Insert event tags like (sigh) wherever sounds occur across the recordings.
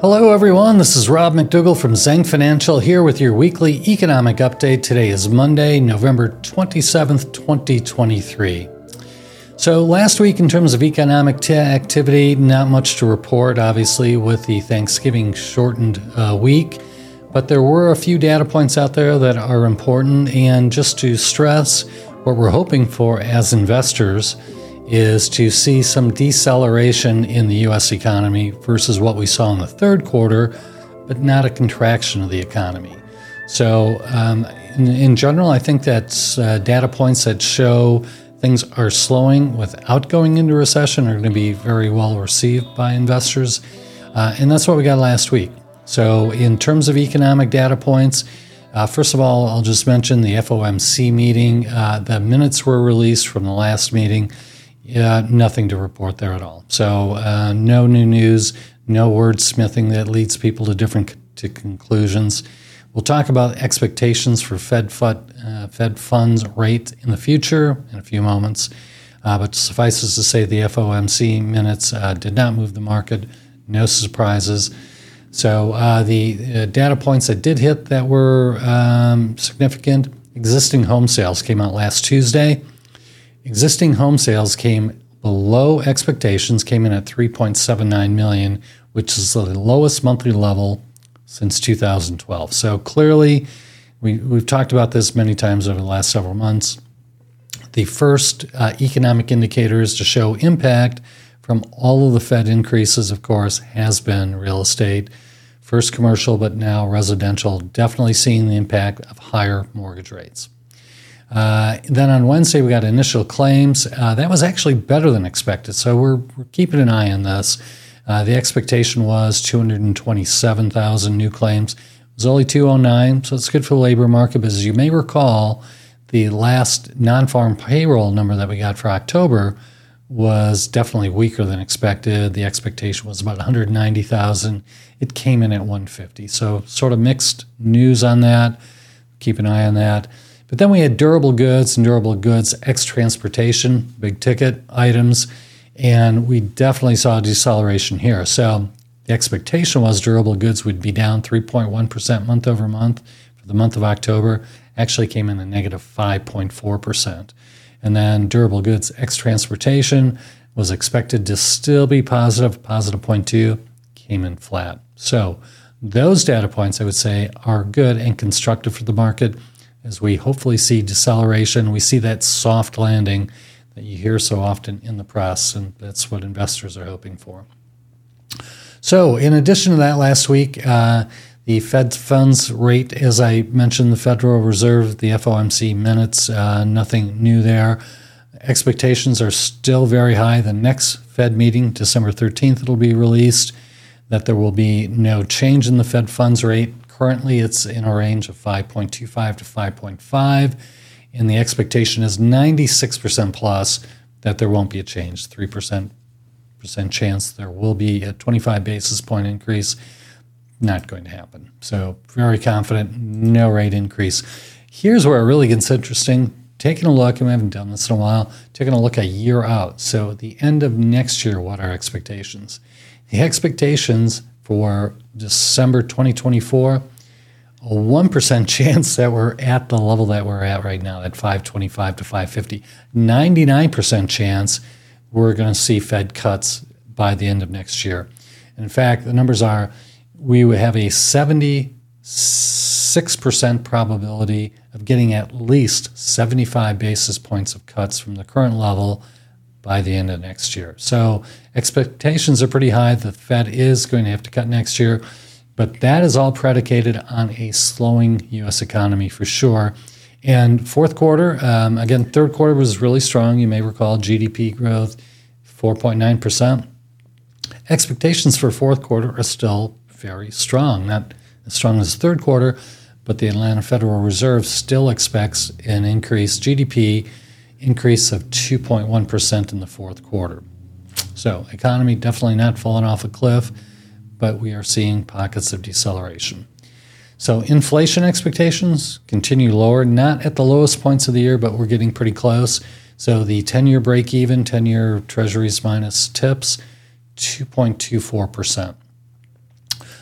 Hello, everyone. This is Rob McDougall from Zhang Financial here with your weekly economic update. Today is Monday, November 27th, 2023. So, last week, in terms of economic t- activity, not much to report, obviously, with the Thanksgiving shortened uh, week. But there were a few data points out there that are important. And just to stress, what we're hoping for as investors is to see some deceleration in the US economy versus what we saw in the third quarter, but not a contraction of the economy. So, um, in, in, general, I think that's uh, data points that show things are slowing without going into recession are going to be very well received by investors. Uh, and that's what we got last week. So, in terms of economic data points, uh, first of all, I'll just mention the FOMC meeting. Uh, the minutes were released from the last meeting. Yeah, nothing to report there at all. So uh, no new news, no wordsmithing that leads people to different to conclusions. We'll talk about expectations for Fed, fund, uh, Fed funds rate in the future in a few moments. Uh, but suffices to say, the FOMC minutes uh, did not move the market. No surprises. So uh, the uh, data points that did hit that were um, significant existing home sales came out last Tuesday. Existing home sales came below expectations, came in at 3.79 million, which is the lowest monthly level since 2012. So clearly, we, we've talked about this many times over the last several months. The first uh, economic indicators to show impact from all of the Fed increases, of course, has been real estate. First commercial, but now residential, definitely seeing the impact of higher mortgage rates. Uh, then on Wednesday, we got initial claims. Uh, that was actually better than expected. So we're, we're keeping an eye on this. Uh, the expectation was 227,000 new claims. It was only 209, so it's good for the labor market. But as you may recall, the last non farm payroll number that we got for October was definitely weaker than expected. The expectation was about 190,000. It came in at 150. So, sort of mixed news on that. Keep an eye on that. But then we had durable goods and durable goods ex transportation, big ticket items, and we definitely saw a deceleration here. So the expectation was durable goods would be down 3.1% month over month for the month of October. Actually came in a negative 5.4%. And then durable goods ex transportation was expected to still be positive, positive 0.2, came in flat. So those data points, I would say, are good and constructive for the market as we hopefully see deceleration. We see that soft landing that you hear so often in the press, and that's what investors are hoping for. So, in addition to that, last week, uh, the Fed funds rate, as I mentioned, the Federal Reserve, the FOMC minutes, uh, nothing new there. Expectations are still very high. The next Fed meeting, December 13th, it'll be released that there will be no change in the Fed funds rate. Currently, it's in a range of 5.25 to 5.5, and the expectation is 96% plus that there won't be a change. 3% chance there will be a 25 basis point increase. Not going to happen. So, very confident, no rate increase. Here's where it really gets interesting. Taking a look, and we haven't done this in a while, taking a look a year out. So, at the end of next year, what are expectations? The expectations for December 2024, a 1% (laughs) chance that we're at the level that we're at right now, at 525 to 550. 99% chance we're going to see Fed cuts by the end of next year. And in fact, the numbers are we would have a 76% probability of getting at least 75 basis points of cuts from the current level by the end of next year. So expectations are pretty high. The Fed is going to have to cut next year, but that is all predicated on a slowing U.S. economy for sure. And fourth quarter, um, again, third quarter was really strong. You may recall GDP growth 4.9%. Expectations for fourth quarter are still very strong, not as strong as third quarter, but the Atlanta Federal Reserve still expects an increased GDP increase of 2.1% in the fourth quarter. So, economy definitely not falling off a cliff, but we are seeing pockets of deceleration. So, inflation expectations continue lower, not at the lowest points of the year, but we're getting pretty close. So, the 10 year break even, 10 year treasuries minus tips, 2.24%.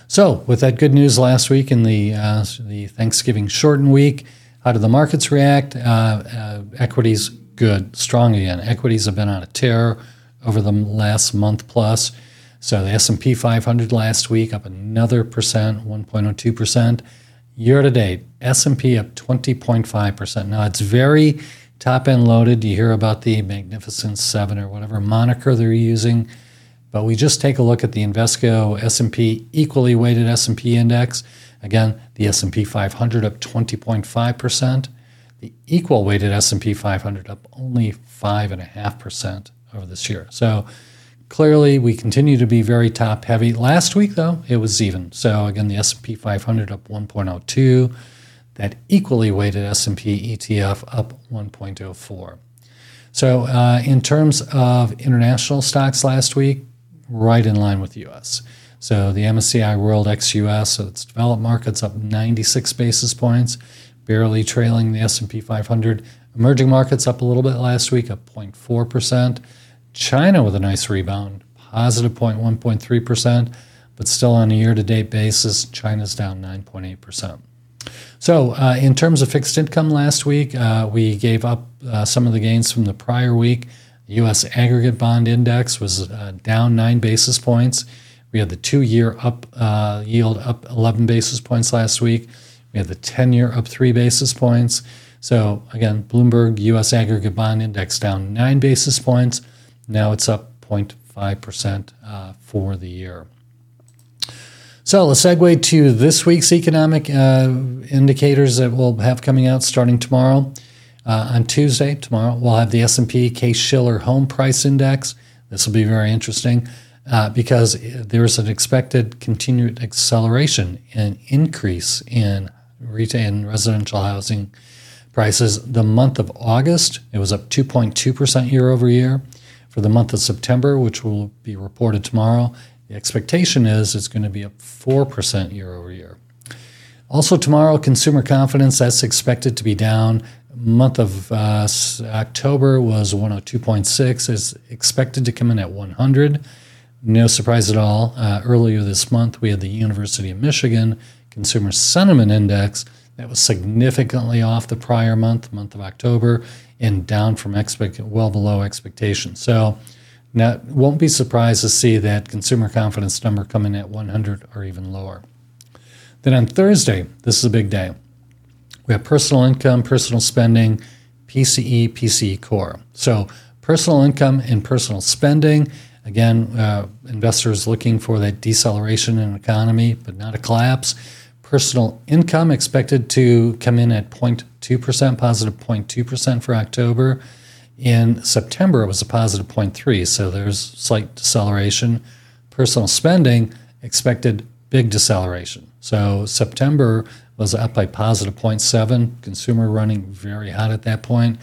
So, with that good news last week in the uh, the Thanksgiving shortened week, how did the markets react? Uh, uh, equities good, strong again. Equities have been on a tear over the last month plus. So the S&P 500 last week up another percent, 1.02 percent. Year to date, S&P up 20.5 percent. Now it's very top end loaded. You hear about the Magnificent Seven or whatever moniker they're using but we just take a look at the Invesco S&P equally weighted S&P index. Again, the S&P 500 up 20.5%, the equal weighted S&P 500 up only 5.5% over this year. So clearly we continue to be very top heavy. Last week though, it was even. So again, the S&P 500 up 1.02, that equally weighted S&P ETF up 1.04. So, uh, in terms of international stocks last week, right in line with the U.S. So the MSCI World ex-US, so it's developed markets up 96 basis points, barely trailing the S&P 500. Emerging markets up a little bit last week, up 0.4 percent. China with a nice rebound, positive 0.1.3 percent, but still on a year-to-date basis, China's down 9.8 percent. So, uh, in terms of fixed income last week, uh, we gave up uh, some of the gains from the prior week. The U.S. aggregate bond index was uh, down nine basis points. We had the two-year up uh, yield up 11 basis points last week. We had the 10-year up three basis points. So again, Bloomberg U.S. aggregate bond index down nine basis points. Now it's up 0.5 percent uh, for the year. So let's segue to this week's economic uh, indicators that we'll have coming out starting tomorrow. Uh, on Tuesday, tomorrow, we'll have the S&P Case-Shiller Home Price Index. This will be very interesting uh, because there's an expected continued acceleration and increase in retail and residential housing prices. The month of August, it was up 2.2% year over year. For the month of September, which will be reported tomorrow, the expectation is it's going to be up 4% year over year. Also, tomorrow, consumer confidence that's expected to be down month of uh, October was 102.6, is expected to come in at 100. No surprise at all. Uh, earlier this month, we had the University of Michigan Consumer Sentiment Index that was significantly off the prior month, month of October, and down from expect well below expectations. So, now won't be surprised to see that consumer confidence number coming at 100 or even lower. Then on Thursday, this is a big day. We have personal income, personal spending, PCE, PCE core. So, personal income and personal spending. Again, uh, investors looking for that deceleration in economy, but not a collapse. Personal income expected to come in at 0.2%, positive 0.2% for October. In September, it was a positive 0.3, so there's slight deceleration. Personal spending expected big deceleration. So September was up by positive 0.7. Consumer running very hot at that point.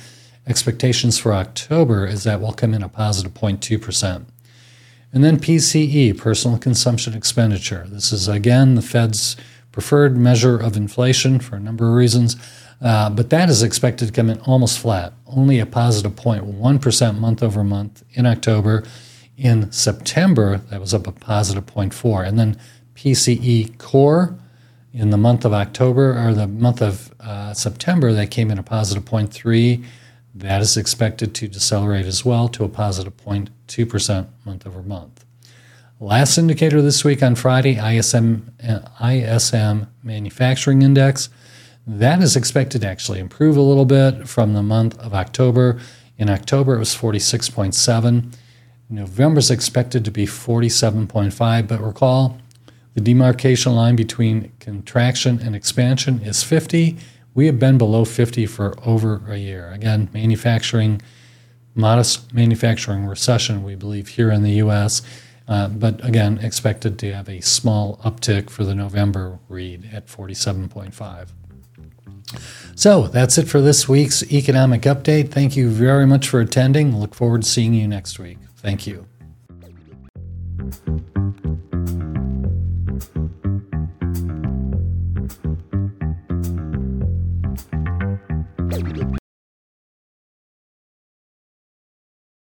Expectations for October is that will come in a positive 0.2%. And then PCE, personal consumption expenditure. This is again the Fed's preferred measure of inflation for a number of reasons, uh, but that is expected to come in almost flat, only a positive 0.1% month over month in October. In September, that was up a positive 0.4. And then PCE core, in the month of October or the month of uh, September, that came in a positive 0.3. That is expected to decelerate as well to a positive 0.2% month over month. Last indicator this week on Friday, ISM, uh, ISM Manufacturing Index. That is expected to actually improve a little bit from the month of October. In October, it was 46.7. November is expected to be 47.5, but recall the demarcation line between contraction and expansion is 50. We have been below 50 for over a year. Again, manufacturing, modest manufacturing recession, we believe, here in the U.S., uh, but again, expected to have a small uptick for the November read at 47.5. So that's it for this week's economic update. Thank you very much for attending. Look forward to seeing you next week. Thank you.